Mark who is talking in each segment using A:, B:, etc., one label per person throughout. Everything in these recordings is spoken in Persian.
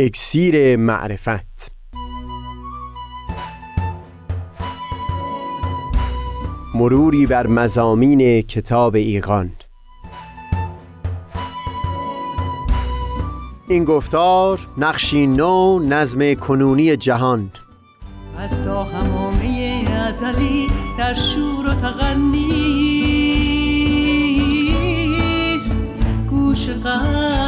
A: اکسیر معرفت. مروری بر مزامین کتاب ایقان این گفتار نقشی نو نظم کنونی جهان.
B: از تا همامه ازلی در شور و تغنیست. گوش قلب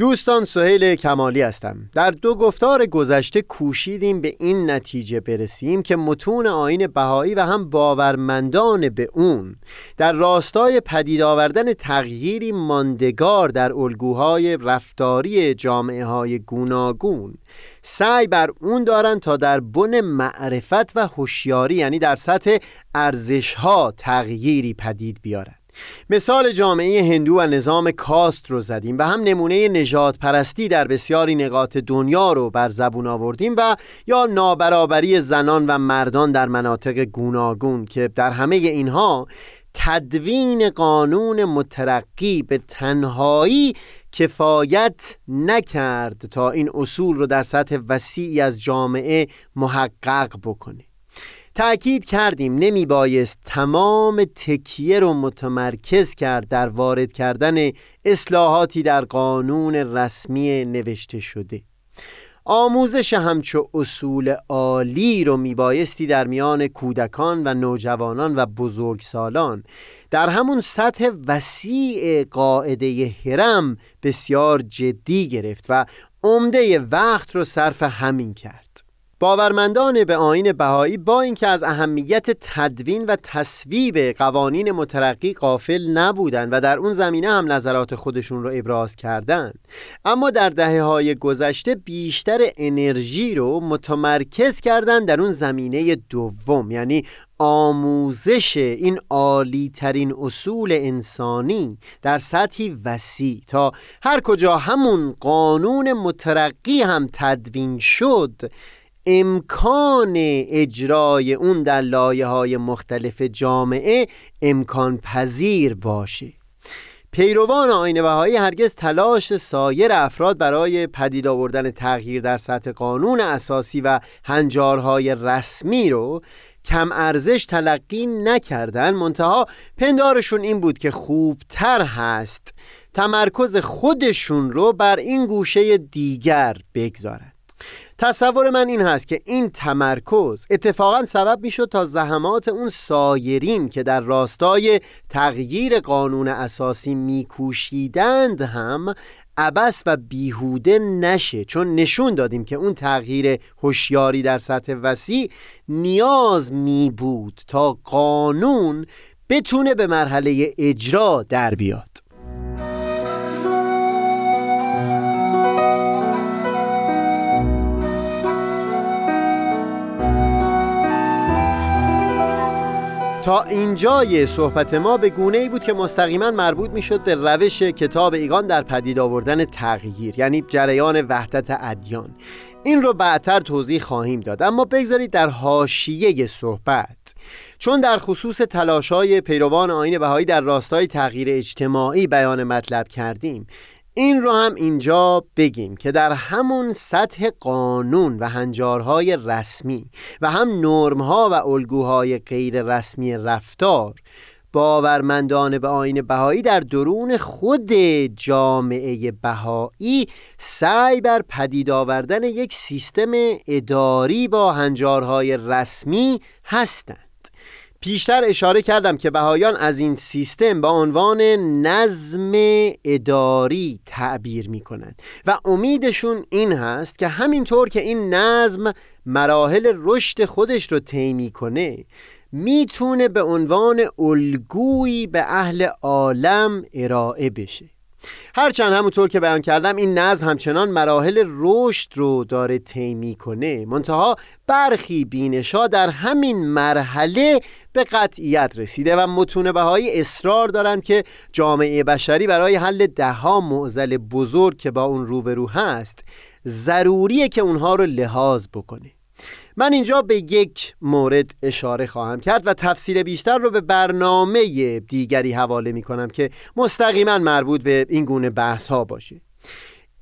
A: دوستان سهیل کمالی هستم. در دو گفتار گذشته کوشیدیم به این نتیجه برسیم که متون آین بهایی و هم باورمندان به اون. در راستای پدید آوردن تغییری ماندگار در الگوهای رفتاری جامعه های گوناگون. سعی بر اون دارن تا در بن معرفت و هوشیاری یعنی در سطح ارزش ها تغییری پدید بیارن. مثال جامعه هندو و نظام کاست رو زدیم و هم نمونه نجات پرستی در بسیاری نقاط دنیا رو بر زبون آوردیم و یا نابرابری زنان و مردان در مناطق گوناگون که در همه اینها تدوین قانون مترقی به تنهایی کفایت نکرد تا این اصول رو در سطح وسیعی از جامعه محقق بکنه. تأکید کردیم نمی بایست تمام تکیه رو متمرکز کرد در وارد کردن اصلاحاتی در قانون رسمی نوشته شده. آموزش همچو اصول عالی رو میبایستی در میان کودکان و نوجوانان و بزرگسالان. در همون سطح وسیع قاعده هرم بسیار جدی گرفت و عمده وقت رو صرف همین کرد. باورمندان به آین بهایی با اینکه از اهمیت تدوین و تصویب قوانین مترقی قافل نبودند و در اون زمینه هم نظرات خودشون رو ابراز کردند. اما در دهه های گذشته بیشتر انرژی رو متمرکز کردند در اون زمینه دوم یعنی آموزش این عالی ترین اصول انسانی در سطحی وسیع. تا هر کجا همون قانون مترقی هم تدوین شد امکان اجرای اون در لایه های مختلف جامعه امکان پذیر باشه. پیروان آین بهایی هرگز تلاش سایر افراد برای پدید آوردن تغییر در سطح قانون اساسی و هنجارهای رسمی رو کم ارزش تلقی نکردن. منتها پندارشون این بود که خوبتر هست تمرکز خودشون رو بر این گوشه دیگر بگذارند تصور من این هست که این تمرکز اتفاقا سبب می‌شد تا زحمات اون سایرین که در راستای تغییر قانون اساسی میکوشیدند هم عبس و بیهوده نشه. چون نشون دادیم که اون تغییر هوشیاری در سطح وسیع نیاز می بود تا قانون بتونه به مرحله اجرا در بیاد. تا اینجای صحبت ما به گونه ای بود که مستقیما مربوط می شد به روش کتاب ایگان در پدید آوردن تغییر یعنی جریان وحدت ادیان. این رو بعدتر توضیح خواهیم داد اما بگذارید در حاشیه صحبت. چون در خصوص تلاشای پیروان آین بهایی در راستای تغییر اجتماعی بیان مطلب کردیم این رو هم اینجا بگیم که در همون سطح قانون و هنجارهای رسمی و هم نرمها و الگوهای غیر رسمی رفتار باورمندان به آین بهایی در درون خود جامعه بهایی سعی بر پدید آوردن یک سیستم اداری با هنجارهای رسمی هستند. پیشتر اشاره کردم که بهایان از این سیستم با عنوان نظم اداری تعبیر می کنند و امیدشون این هست که همینطور که این نظم مراحل رشد خودش رو طی کنه می‌تونه به عنوان الگویی به اهل عالم ارائه بشه. هرچند همونطور که بیان کردم این نظم همچنان مراحل رشد رو داره طی کنه منتها برخی بینشا در همین مرحله به قطعیت رسیده و متون بهایی اصرار دارند که جامعه بشری برای حل دهها معضل بزرگ که با اون روبرو هست ضروریه که اونها رو لحاظ بکنه. من اینجا به یک مورد اشاره خواهم کرد و تفصیل بیشتر رو به برنامه دیگری حواله می کنم که مستقیما مربوط به این گونه بحث ها باشه.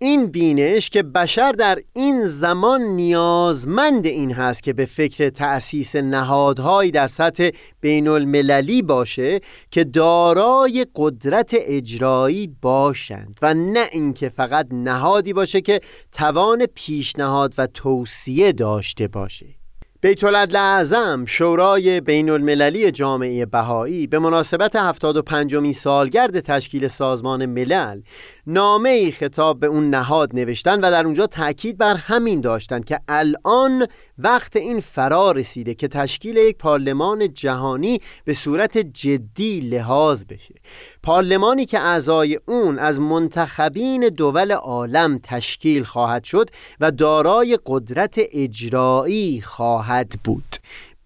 A: این بینش که بشر در این زمان نیازمند این هست که به فکر تأسیس نهادهایی در سطح بین المللی باشه که دارای قدرت اجرایی باشند و نه اینکه فقط نهادی باشه که توان پیشنهاد و توصیه داشته باشه. بیت اعظم شورای بین المللی جامعه بهایی به مناسبت 75 سالگرد تشکیل سازمان ملل نامه ای خطاب به اون نهاد نوشتن و در اونجا تاکید بر همین داشتن که الان وقت این فرا رسیده که تشکیل یک پارلمان جهانی به صورت جدی لحاظ بشه. پارلمانی که اعضای اون از منتخبین دول عالم تشکیل خواهد شد و دارای قدرت اجرایی خواهد بود.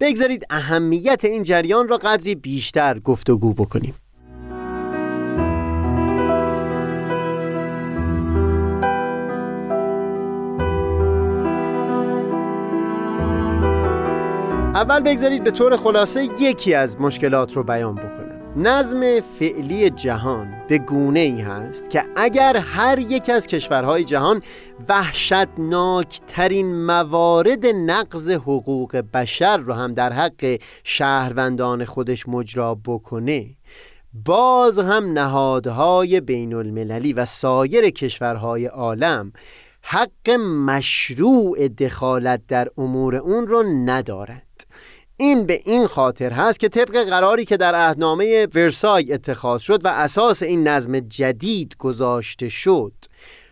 A: بگذارید اهمیت این جریان را قدری بیشتر گفتگو بکنیم. اول بگذارید به طور خلاصه یکی از مشکلات رو بیان بکنم نظم فعلی جهان به گونه ای هست که اگر هر یک از کشورهای جهان وحشتناکترین موارد نقض حقوق بشر رو هم در حق شهروندان خودش مجرا بکنه باز هم نهادهای بین المللی و سایر کشورهای عالم حق مشروع دخالت در امور اون رو ندارند این به این خاطر هست که طبق قراری که در عهدنامه ورسای اتخاذ شد و اساس این نظم جدید گذاشته شد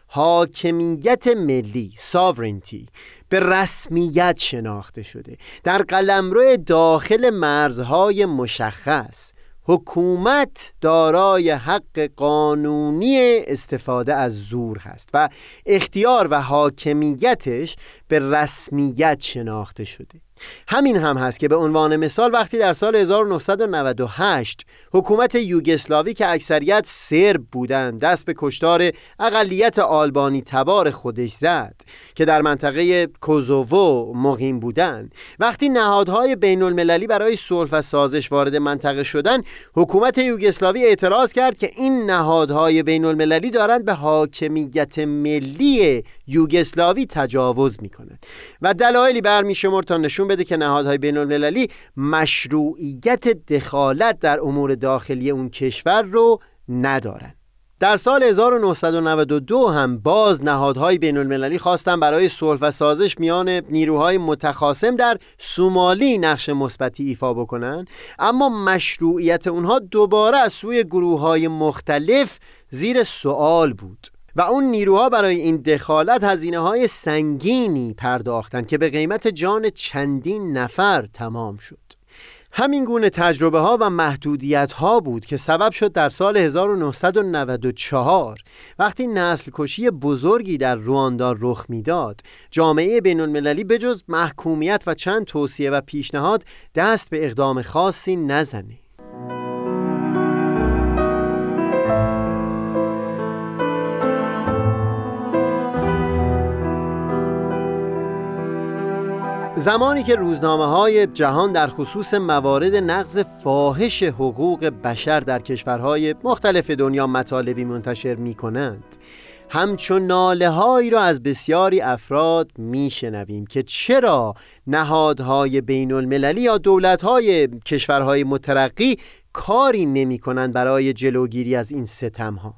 A: حاکمیت ملی ساورنتی به رسمیت شناخته شده. در قلمرو داخل مرزهای مشخص حکومت دارای حق قانونی استفاده از زور هست و اختیار و حاکمیتش به رسمیت شناخته شده. همین هم هست که به عنوان مثال وقتی در سال 1998 حکومت یوگسلاوی که اکثریت سرب بودند دست به کشتار اقلیت آلبانی تبار خودش زد که در منطقه کوزوو مقیم بودند وقتی نهادهای بین المللی برای صلح و سازش وارد منطقه شدند حکومت یوگسلاوی اعتراض کرد که این نهادهای بین المللی دارند به حاکمیت ملی یوگسلاوی تجاوز می‌کنند. و دلایلی برمیشمرد تا نشون بده که نهادهای بین المللی مشروعیت دخالت در امور داخلی اون کشور رو ندارن. در سال 1992 هم باز نهادهای بین المللی خواستن برای صلح و سازش میان نیروهای متخاصم در سومالی نقش مثبتی ایفا بکنن اما مشروعیت اونها دوباره از سوی گروه های مختلف زیر سوال بود. و اون نیروها برای این دخالت هزینه های سنگینی پرداختند که به قیمت جان چندین نفر تمام شد. همین گونه تجربه ها و محدودیت ها بود که سبب شد در سال 1994 وقتی نسل کشی بزرگی در رواندا رخ می‌داد جامعه بین المللی بجز محکومیت و چند توصیه و پیشنهاد دست به اقدام خاصی نزنه زمانی که روزنامه های جهان در خصوص موارد نقض فاحش حقوق بشر در کشورهای مختلف دنیا مطالبی منتشر می کنند همچون ناله هایی را از بسیاری افراد میشنویم که چرا نهادهای بین المللی یا دولتهای کشورهای مترقی کاری نمی کنند برای جلوگیری از این ستم ها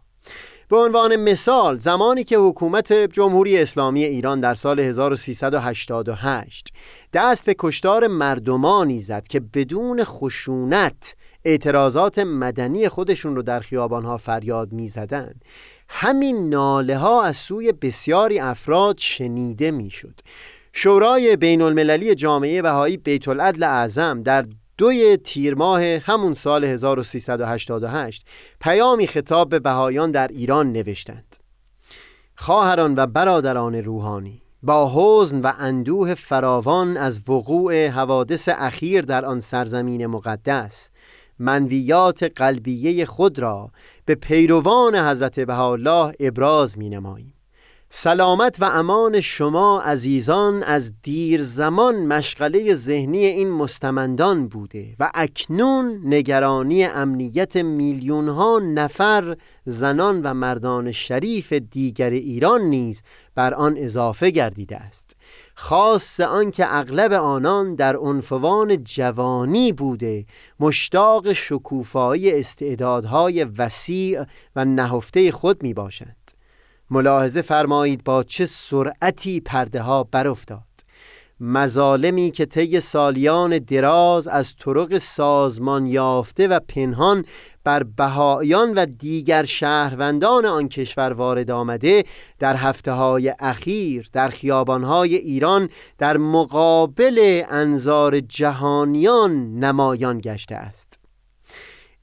A: به عنوان مثال زمانی که حکومت جمهوری اسلامی ایران در سال 1388 دست به کشتار مردمانی زد که بدون خشونت اعتراضات مدنی خودشون رو در خیابانها فریاد می زدن. همین ناله ها از سوی بسیاری افراد شنیده می شد. شورای بین المللی جامعه بهایی بیت العدل اعظم در دوی تیر ماه همون سال 1388 پیامی خطاب به بهایان در ایران نوشتند. خواهران و برادران روحانی با حزن و اندوه فراوان از وقوع حوادث اخیر در آن سرزمین مقدس منویات قلبیه خود را به پیروان حضرت بهاءالله ابراز می نماییم سلامت و امان شما عزیزان از دیر زمان مشغله ذهنی این مستمندان بوده و اکنون نگرانی امنیت میلیون ها نفر زنان و مردان شریف دیگر ایران نیز بر آن اضافه گردیده است. خاص آنکه اغلب آنان در عنفوان جوانی بوده مشتاق شکوفایی استعدادهای وسیع و نهفته خود می باشند ملاحظه فرمایید با چه سرعتی پرده ها برافتاد. مظالمی که طی سالیان دراز از طرق سازمان یافته و پنهان بر بهایان و دیگر شهروندان آن کشور وارد آمده در هفته های اخیر در خیابانهای ایران در مقابل انظار جهانیان نمایان گشته است.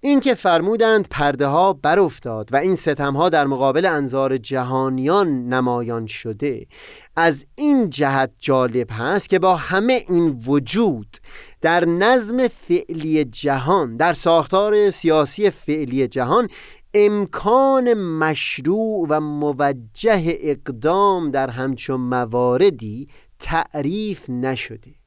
A: این که فرمودند پرده ها برافتاد و این ستم ها در مقابل انظار جهانیان نمایان شده از این جهت جالب هست که با همه این وجود در نظم فعلی جهان در ساختار سیاسی فعلی جهان امکان مشروع و موجه اقدام در همچون مواردی تعریف نشده.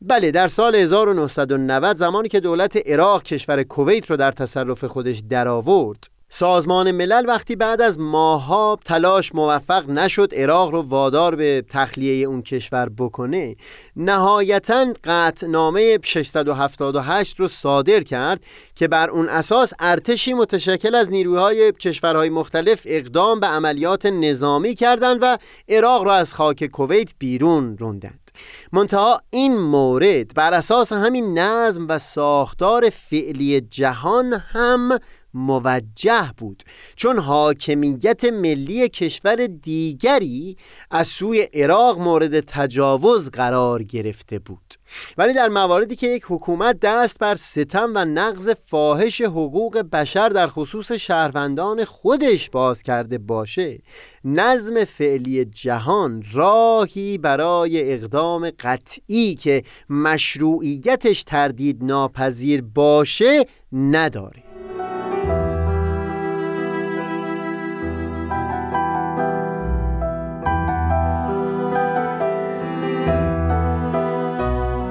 A: بله در سال 1990 زمانی که دولت عراق کشور کویت رو در تصرف خودش درآورد سازمان ملل وقتی بعد از ماها تلاش موفق نشد عراق رو وادار به تخلیه اون کشور بکنه نهایتا قطعنامه 678 رو صادر کرد که بر اون اساس ارتشی متشکل از نیروهای کشورهای مختلف اقدام به عملیات نظامی کردند و عراق را از خاک کویت بیرون روندند. منتها این مورد بر اساس همین نظم و ساختار فعلی جهان هم موجه بود. چون حاکمیت ملی کشور دیگری از سوی عراق مورد تجاوز قرار گرفته بود. ولی در مواردی که یک حکومت دست بر ستم و نقض فاحش حقوق بشر در خصوص شهروندان خودش باز کرده باشه نظم فعلی جهان راهی برای اقدام قطعی که مشروعیتش تردید ناپذیر باشه نداره.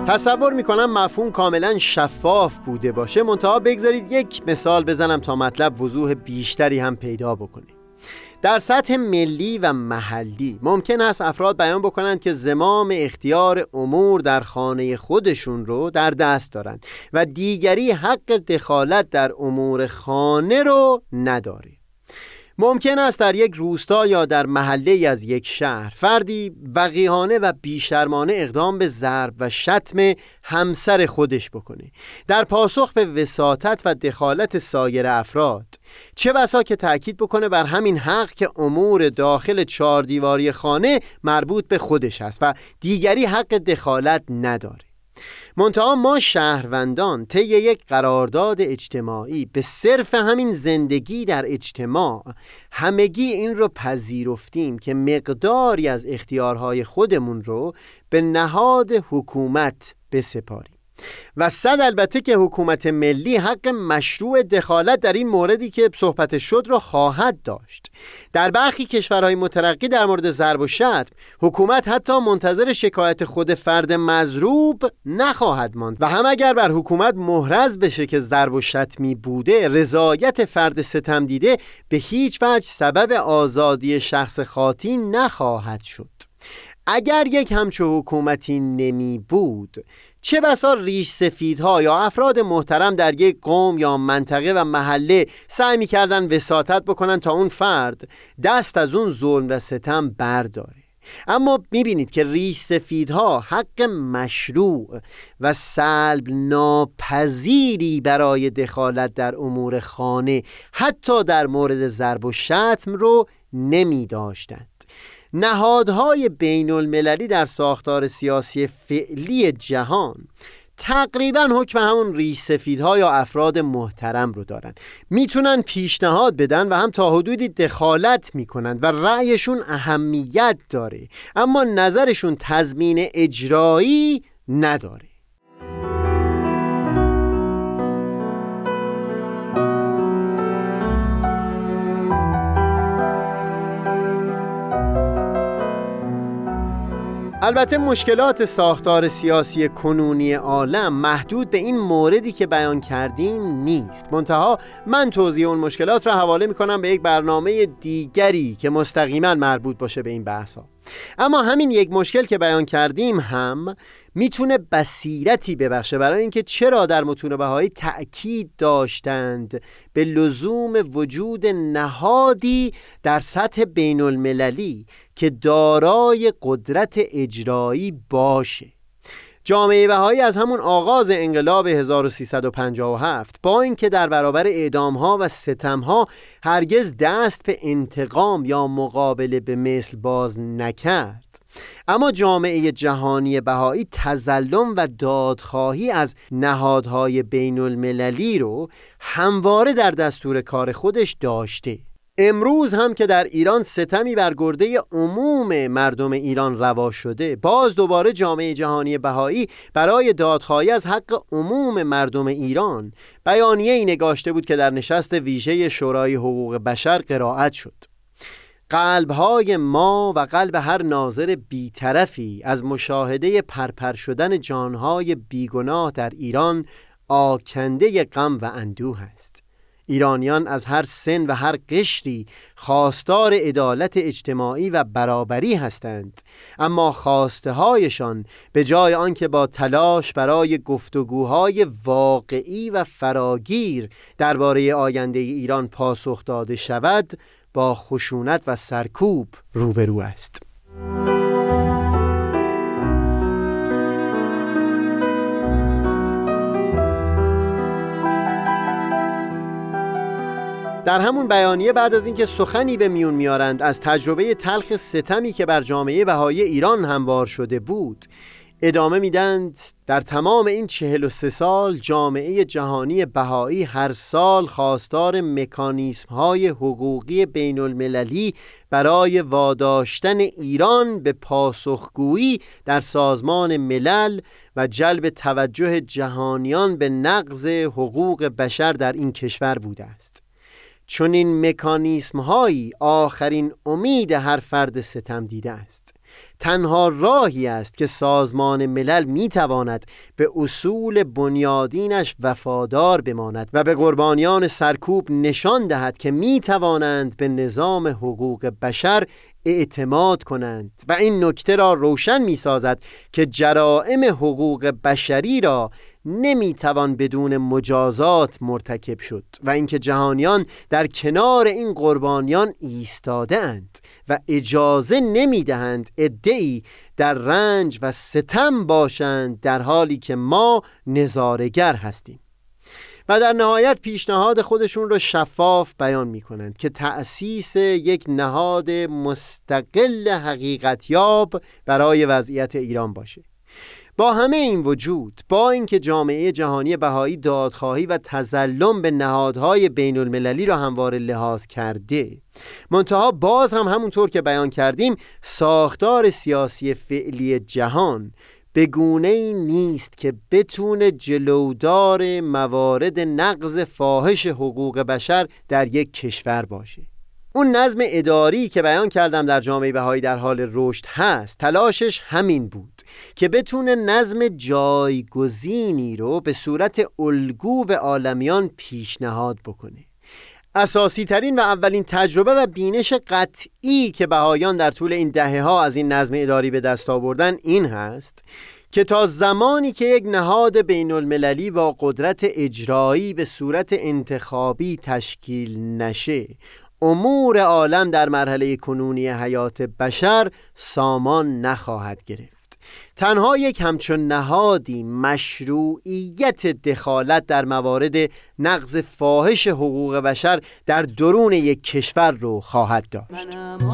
A: تصور می‌کنم مفهوم کاملا شفاف بوده باشه. منتها بگذارید یک مثال بزنم تا مطلب وضوح بیشتری هم پیدا بکنه. در سطح ملی و محلی ممکن است افراد بیان بکنند که زمام اختیار امور در خانه خودشون رو در دست دارند و دیگری حق دخالت در امور خانه رو نداره. ممکن است در یک روستا یا در محله از یک شهر فردی وقیهانه و بیشرمانه اقدام به ضرب و شتم همسر خودش بکنه. در پاسخ به وساطت و دخالت سایر افراد چه بسا که تاکید بکنه بر همین حق که امور داخل چهار دیواری خانه مربوط به خودش است و دیگری حق دخالت نداره. منتها ما شهروندان طی یک قرارداد اجتماعی به صرف همین زندگی در اجتماع همگی این رو پذیرفتیم که مقداری از اختیارهای خودمون رو به نهاد حکومت بسپاریم. و صد البته که حکومت ملی حق مشروع دخالت در این موردی که صحبت شد را خواهد داشت. در برخی کشورهای مترقی در مورد ضرب و شتم حکومت حتی منتظر شکایت خود فرد مضروب نخواهد ماند. و هم اگر بر حکومت محرز بشه که ضرب و شتمی بوده رضایت فرد ستم دیده به هیچ وجه سبب آزادی شخص خاطی نخواهد شد. اگر یک همچو حکومتی نمی بود چه بسا ریش سفیدها یا افراد محترم در یک قوم یا منطقه و محله سعی می‌کردن وساطت بکنن تا اون فرد دست از اون ظلم و ستم برداره. اما می‌بینید که ریش سفیدها حق مشروع و سلب ناپذیری برای دخالت در امور خانه حتی در مورد ضرب و شتم رو نمی داشتند نهادهای بین المللی در ساختار سیاسی فعلی جهان تقریبا حکم همون ریسفیدها یا افراد محترم رو دارن. می‌تونن پیشنهاد بدن و هم تا حدودی دخالت می‌کنن و رأیشون اهمیت داره اما نظرشون تضمین اجرایی نداره. البته مشکلات ساختار سیاسی کنونی عالم محدود به این موردی که بیان کردیم نیست. منتها من توضیح اون مشکلات را حواله می‌کنم به یک برنامه دیگری که مستقیما مربوط باشه به این بحث ها اما همین یک مشکل که بیان کردیم هم می‌تونه بصیرتی ببخشه برای اینکه چرا در متون بهایی تأکید داشتند به لزوم وجود نهادی در سطح بین المللی که دارای قدرت اجرایی باشه. جامعه بهایی از همون آغاز انقلاب 1357 با اینکه در برابر اعدامها و ستمها هرگز دست به انتقام یا مقابله به مثل باز نکرد. اما جامعه جهانی بهایی تزلم و دادخواهی از نهادهای بین المللی رو همواره در دستور کار خودش داشته. امروز هم که در ایران ستمی بر گرده عموم مردم ایران روا شده باز دوباره جامعه جهانی بهایی برای دادخواهی از حق عموم مردم ایران. بیانیه ای نگاشته بود که در نشست ویژه شورای حقوق بشر قرائت شد. قلبهای ما و قلب هر ناظر بیطرفی از مشاهده پرپر شدن جانهای بیگناه در ایران آکنده غم و اندوه است. ایرانیان از هر سن و هر قشری خواستار عدالت اجتماعی و برابری هستند. اما خواسته هایشان به جای آنکه با تلاش برای گفتگوهای واقعی و فراگیر درباره آینده ایران پاسخ داده شود با خشونت و سرکوب روبرو است. در همون بیانیه بعد از اینکه سخنی به میون میارند از تجربه تلخ ستمی که بر جامعه بهایی ایران هموار شده بود ادامه میدند در تمام این چهل و سه سال جامعه جهانی بهایی هر سال خواستار مکانیسم های حقوقی بین المللی برای واداشتن ایران به پاسخگویی در سازمان ملل و جلب توجه جهانیان به نقض حقوق بشر در این کشور بوده است. چون این مکانیسم هایی آخرین امید هر فرد ستم دیده است. تنها راهی است که سازمان ملل می تواند به اصول بنیادینش وفادار بماند و به قربانیان سرکوب نشان دهد که می توانند به نظام حقوق بشر اعتماد کنند و این نکته را روشن می سازد که جرائم حقوق بشری را نمی‌توان بدون مجازات مرتکب شد و اینکه جهانیان در کنار این قربانیان ایستاده اند و اجازه نمی‌دهند ادعی در رنج و ستم باشند در حالی که ما نظارگر هستیم. و در نهایت پیشنهاد خودشون رو شفاف بیان می کنند که تأسیس یک نهاد مستقل حقیقتیاب برای وضعیت ایران باشه. با همه این وجود با اینکه جامعه جهانی بهایی دادخواهی و تزلم به نهادهای بین المللی را همواره لحاظ کرده منتها باز هم همونطور که بیان کردیم ساختار سیاسی فعلی جهان به گونه نیست که بتونه جلودار موارد نقض فاحش حقوق بشر در یک کشور باشه. اون نظم اداری که بیان کردم در جامعه بهایی در حال رشد هست تلاشش همین بود که بتونه نظم جایگزینی رو به صورت الگو به عالمیان پیشنهاد بکنه. اساسی ترین و اولین تجربه و بینش قطعی که بهایان در طول این دهه ها از این نظم اداری به دست آوردن این هست که تا زمانی که یک نهاد بین المللی با قدرت اجرایی به صورت انتخابی تشکیل نشه امور عالم در مرحله کنونی حیات بشر سامان نخواهد گرفت. تنها یک همچون نهادی مشروعیت دخالت در موارد نقض فاحش حقوق بشر در درون یک کشور رو خواهد داشت. منم